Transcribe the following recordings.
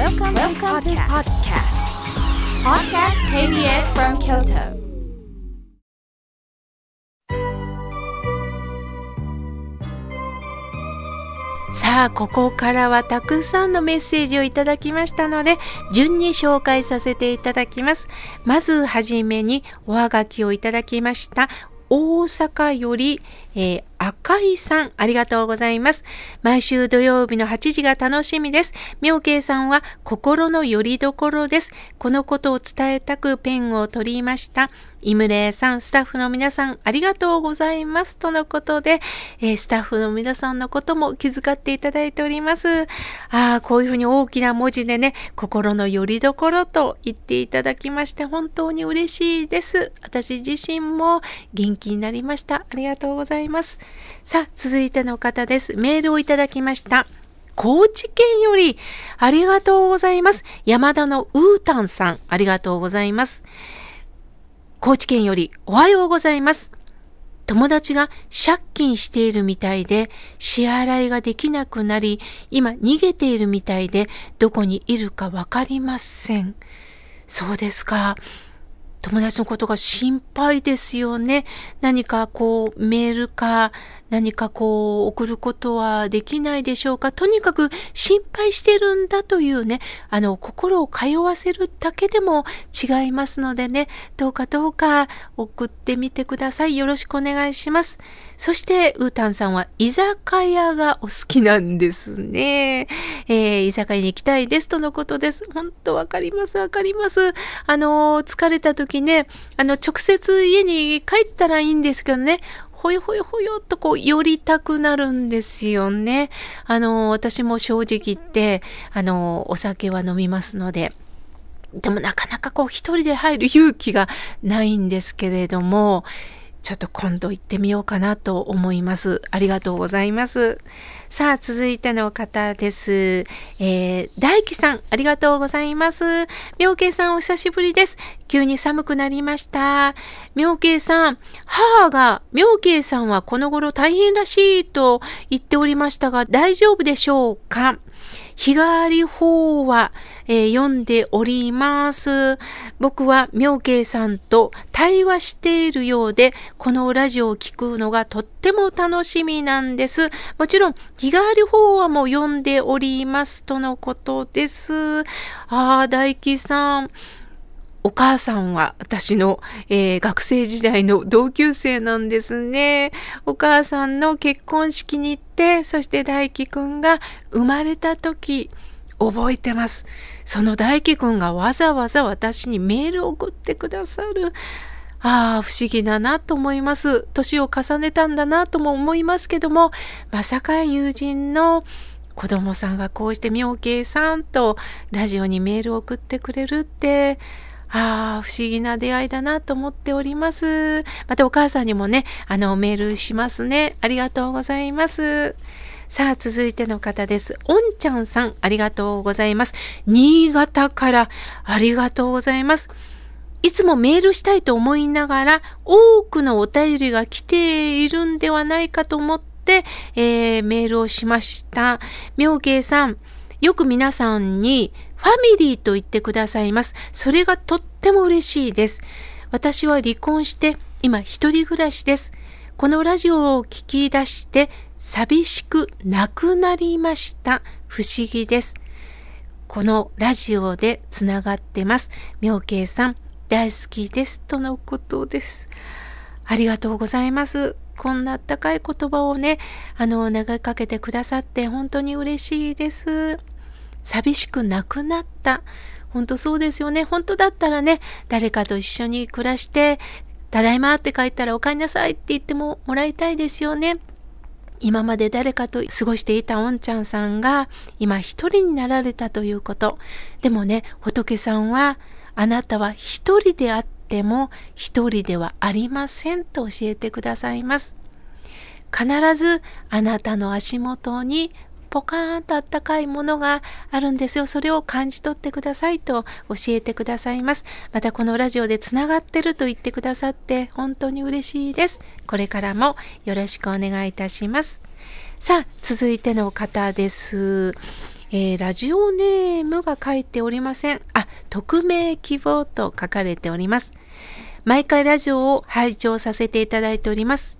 Welcome, Welcome to podcast. Podcast KBS from Kyoto. さあここからはたくさんのメッセージをいただきましたので順に紹介させていただきますまずはじめにおはがきをいただきました大阪より、えー、赤井さん、ありがとうございます。毎週土曜日の8時が楽しみです。妙慶さんは心の拠り所です。このことを伝えたくペンを取りました。イムレイさん、スタッフの皆さん、ありがとうございます。とのことで、えー、スタッフの皆さんのことも気遣っていただいております。ああ、こういうふうに大きな文字でね、心の拠り所と言っていただきまして、本当に嬉しいです。私自身も元気になりました。ありがとうございます。いますさあ、続いての方です。メールをいただきました。高知県より、ありがとうございます。山田のうーたんさん、ありがとうございます。高知県よりおはようございます。友達が借金しているみたいで支払いができなくなり今逃げているみたいでどこにいるかわかりません。そうですか。友達のことが心配ですよね。何かこうメールか何かこう送ることはできないでしょうか？とにかく心配してるんだというね、あの心を通わせるだけでも違いますのでね、どうかどうか送ってみてください。よろしくお願いします。そして、うーたんさんは居酒屋がお好きなんですね。えー、居酒屋に行きたいですとのことです。本当わかります、わかります。あの、疲れた時ね、あの、直接家に帰ったらいいんですけどね、ほよほよほよっとこう寄りたくなるんですよね。あの、私も正直言って、あの、お酒は飲みますので、でもなかなかこう一人で入る勇気がないんですけれども、ちょっと今度行ってみようかなと思います。ありがとうございます。さあ、続いての方です。えー、大輝さん、ありがとうございます。妙慶さん、お久しぶりです。急に寒くなりました。妙慶さん、母が妙慶さんはこの頃大変らしいと言っておりましたが、大丈夫でしょうか？日替わり法は、えー、読んでおります。僕は妙慶さんと対話しているようで、このラジオを聞くのがとっても楽しみなんです。もちろん、日替わり法話も読んでおりますとのことです。ああ、大輝さん。お母さんは私の、えー、学生時代の同級生なんですね。お母さんの結婚式に行って、そして大輝くんが生まれた時、覚えてます。その大輝くんがわざわざ私にメールを送ってくださる。ああ、不思議だなと思います。年を重ねたんだなとも思いますけども、まさか友人の子供さんがこうして妙慶さんとラジオにメールを送ってくれるって、ああ、不思議な出会いだなと思っております。またお母さんにもね、あの、メールしますね。ありがとうございます。さあ、続いての方です。おんちゃんさん、ありがとうございます。新潟からありがとうございます。いつもメールしたいと思いながら、多くのお便りが来ているんではないかと思って、えー、メールをしました。妙慶さん、よく皆さんにファミリーと言ってくださいます。それがとっても嬉しいです。私は離婚して今一人暮らしです。このラジオを聞き出して寂しくなくなりました。不思議です。このラジオでつながってます。妙慶さん大好きです。とのことです。ありがとうございます。こんなあったかい言葉をね、あの、投げかけてくださって本当に嬉しいです。寂しくなくなった。本当そうですよね。本当だったらね、誰かと一緒に暮らして、ただいまって帰ったらお帰りなさいって言ってももらいたいですよね。今まで誰かと過ごしていたおんちゃんさんが今一人になられたということ。でもね、仏さんはあなたは一人であっても一人ではありませんと教えてくださいます。必ずあなたの足元にポカーンとあったかいものがあるんですよ。それを感じ取ってくださいと教えてくださいます。またこのラジオでつながってると言ってくださって本当に嬉しいです。これからもよろしくお願いいたします。さあ、続いての方です。えー、ラジオネームが書いておりません。あ、匿名希望と書かれております。毎回ラジオを拝聴させていただいております。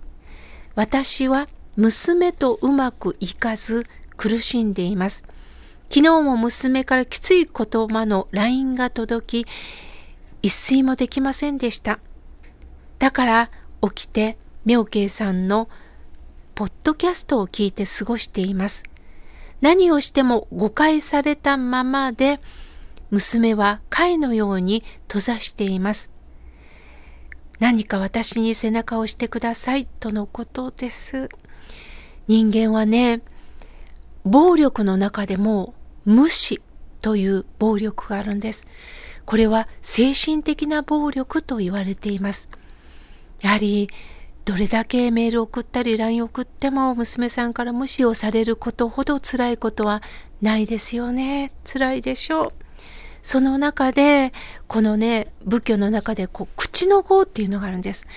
私は娘とうまくいかず苦しんでいます。昨日も娘からきつい言葉の LINE が届き、一睡もできませんでした。だから起きて妙慶さんのポッドキャストを聞いて過ごしています。何をしても誤解されたままで、娘は貝のように閉ざしています。何か私に背中を押してくださいとのことです。人間はね、暴力の中でも無視という暴力があるんです。これは精神的な暴力と言われています。やはりどれだけメール送ったり LINE 送っても娘さんから無視をされることほど辛いことはないですよね。辛いでしょう。その中でこのね仏教の中でこう口の方っていうのがあるんです。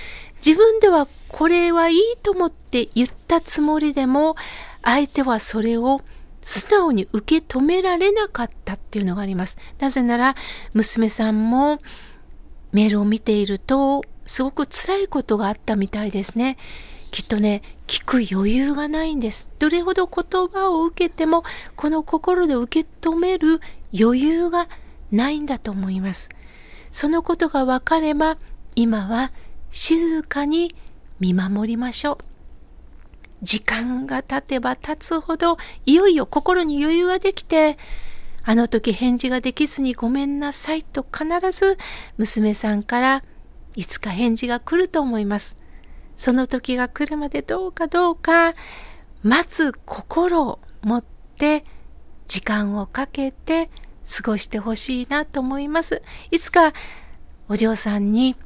自分ではこれはいいと思って言ったつもりでも相手はそれを素直に受け止められなかったっていうのがあります。なぜなら娘さんもメールを見ているとすごく辛いことがあったみたいですね。きっとね、聞く余裕がないんです。どれほど言葉を受けても、この心で受け止める余裕がないんだと思います。そのことが分かれば、今は静かに見守りましょう。時間が経てば経つほど、いよいよ心に余裕ができて、あの時返事ができずにごめんなさいと必ず娘さんからいつか返事が来ると思います。その時が来るまでどうかどうか待つ心を持って時間をかけて過ごしてほしいなと思います。いつかお嬢さんに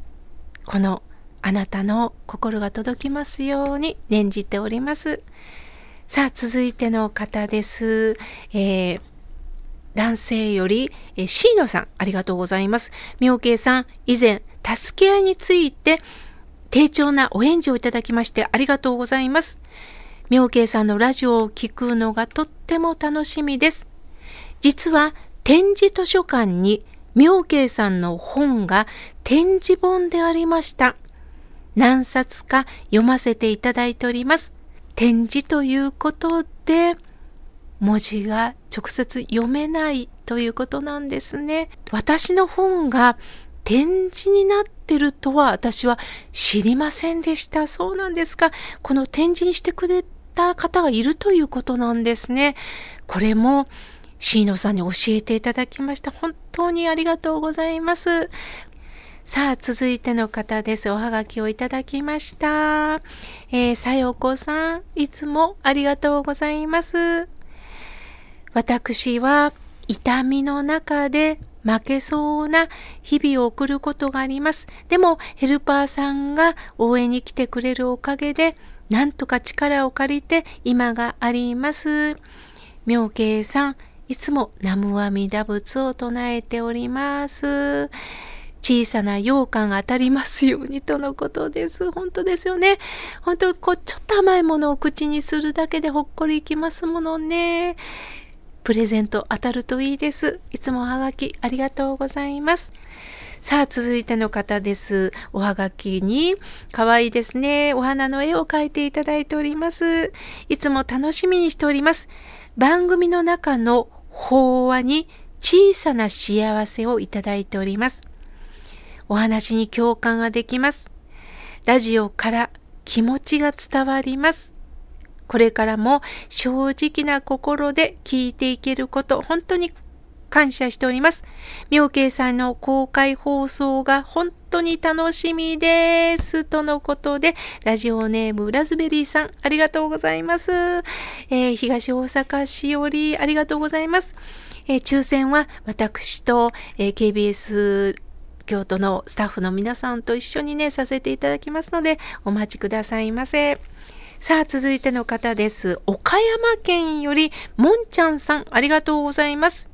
このあなたの心が届きますように念じております。さあ続いての方です。えー男性より、えー、シーノさん、ありがとうございます。妙慶さん、以前、助け合いについて、丁重なお返事をいただきましてありがとうございます。妙慶さんのラジオを聞くのがとっても楽しみです。実は展示図書館に妙慶さんの本が展示本でありました。何冊か読ませていただいております。展示ということで文字が直接読めないということなんですね。私の本が展示になってるとは私は知りませんでした。そうなんですか。この展示にしてくれた方がいるということなんですね。これも椎野さんに教えていただきました。本当にありがとうございます。さあ、続いての方です。おはがきをいただきました。えー、さよこさん、いつもありがとうございます。私は痛みの中で負けそうな日々を送ることがあります。でもヘルパーさんが応援に来てくれるおかげでなんとか力を借りて今があります。妙慶さん、いつも南無阿弥陀仏を唱えております。小さな羊羹当たりますようにとのことです。本当ですよね。本当こうちょっと甘いものを口にするだけでほっこりいきますものね。プレゼント当たるといいです。いつもおはがきありがとうございます。さあ、続いての方です。おはがきに、かわいいですね。お花の絵を描いていただいております。いつも楽しみにしております。番組の中の法話に小さな幸せをいただいております。お話に共感ができます。ラジオから気持ちが伝わります。これからも正直な心で聞いていけること、本当に感謝しております。妙慶さんの公開放送が本当に楽しみです。とのことで、ラジオネームラズベリーさん、ありがとうございます。えー、東大阪市よりありがとうございます。えー、抽選は私と、えー、KBS 京都のスタッフの皆さんと一緒にね、させていただきますので、お待ちくださいませ。さあ、続いての方です。岡山県より、もんちゃんさん、ありがとうございます。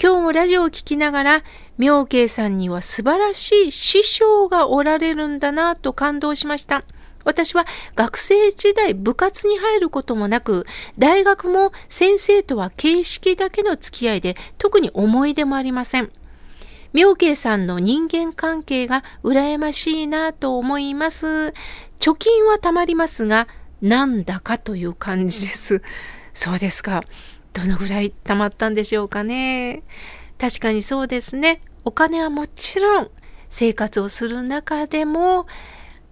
今日もラジオを聴きながら、妙慶さんには素晴らしい師匠がおられるんだなと感動しました。私は学生時代部活に入ることもなく、大学も先生とは形式だけの付き合いで特に思い出もありません。妙慶さんの人間関係が羨ましいなと思います。貯金はたまりますが、なんだかという感じです。そうですか。どのぐらい貯まったんでしょうかね。確かにそうですね。お金はもちろん生活をする中でも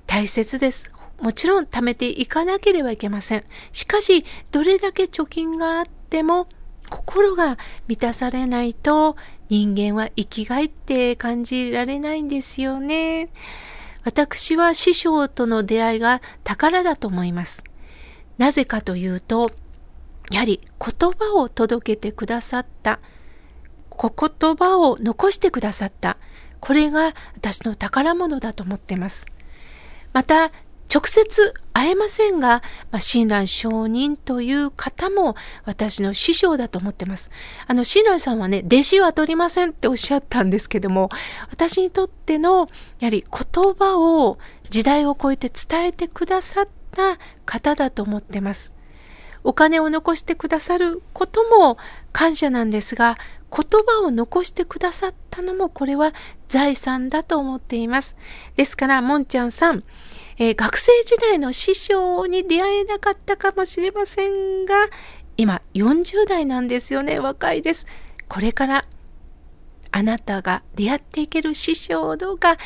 大切です。もちろん貯めていかなければいけません。しかし、どれだけ貯金があっても心が満たされないと人間は生きがいって感じられないんですよね。私は師匠との出会いが宝だと思います。なぜかというと、やはり言葉を届けてくださった、言葉を残してくださった、これが私の宝物だと思っています。また、直接会えませんが、まあ、親鸞上人という方も私の師匠だと思ってます。あの、親鸞さんはね、弟子は取りませんっておっしゃったんですけども、私にとっての、やはり言葉を時代を超えて伝えてくださった方だと思ってます。お金を残してくださることも感謝なんですが、言葉を残してくださったのもこれは財産だと思っています。ですから、もんちゃんさん、えー、学生時代の師匠に出会えなかったかもしれませんが、今40代なんですよね。若いです。これからあなたが出会っていける師匠をどうか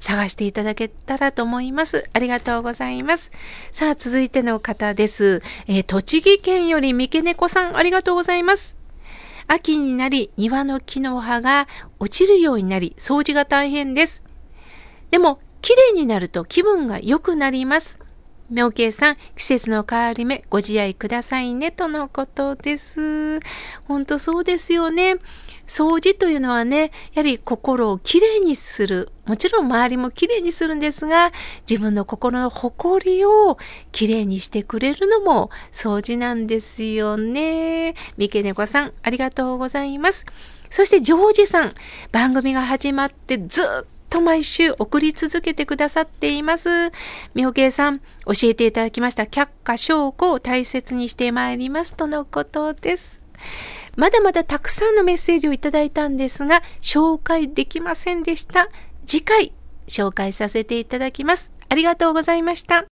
探していただけたらと思います。ありがとうございます。さあ、続いての方です。えー、栃木県より三毛猫さん、ありがとうございます。秋になり、庭の木の葉が落ちるようになり、掃除が大変です。でも、綺麗になると気分が良くなります。妙慶さん、季節の変わり目、ご自愛くださいね、とのことです。ほんとそうですよね。掃除というのはね、やはり心をきれいにする。もちろん周りもきれいにするんですが、自分の心の誇りをきれいにしてくれるのも掃除なんですよね。三毛猫さん、ありがとうございます。そしてジョージさん、番組が始まってずっとと毎週送り続けてくださっています。みほけいさん、教えていただきました却下証拠を大切にしてまいりますとのことです。まだまだたくさんのメッセージをいただいたんですが、紹介できませんでした。次回、紹介させていただきます。ありがとうございました。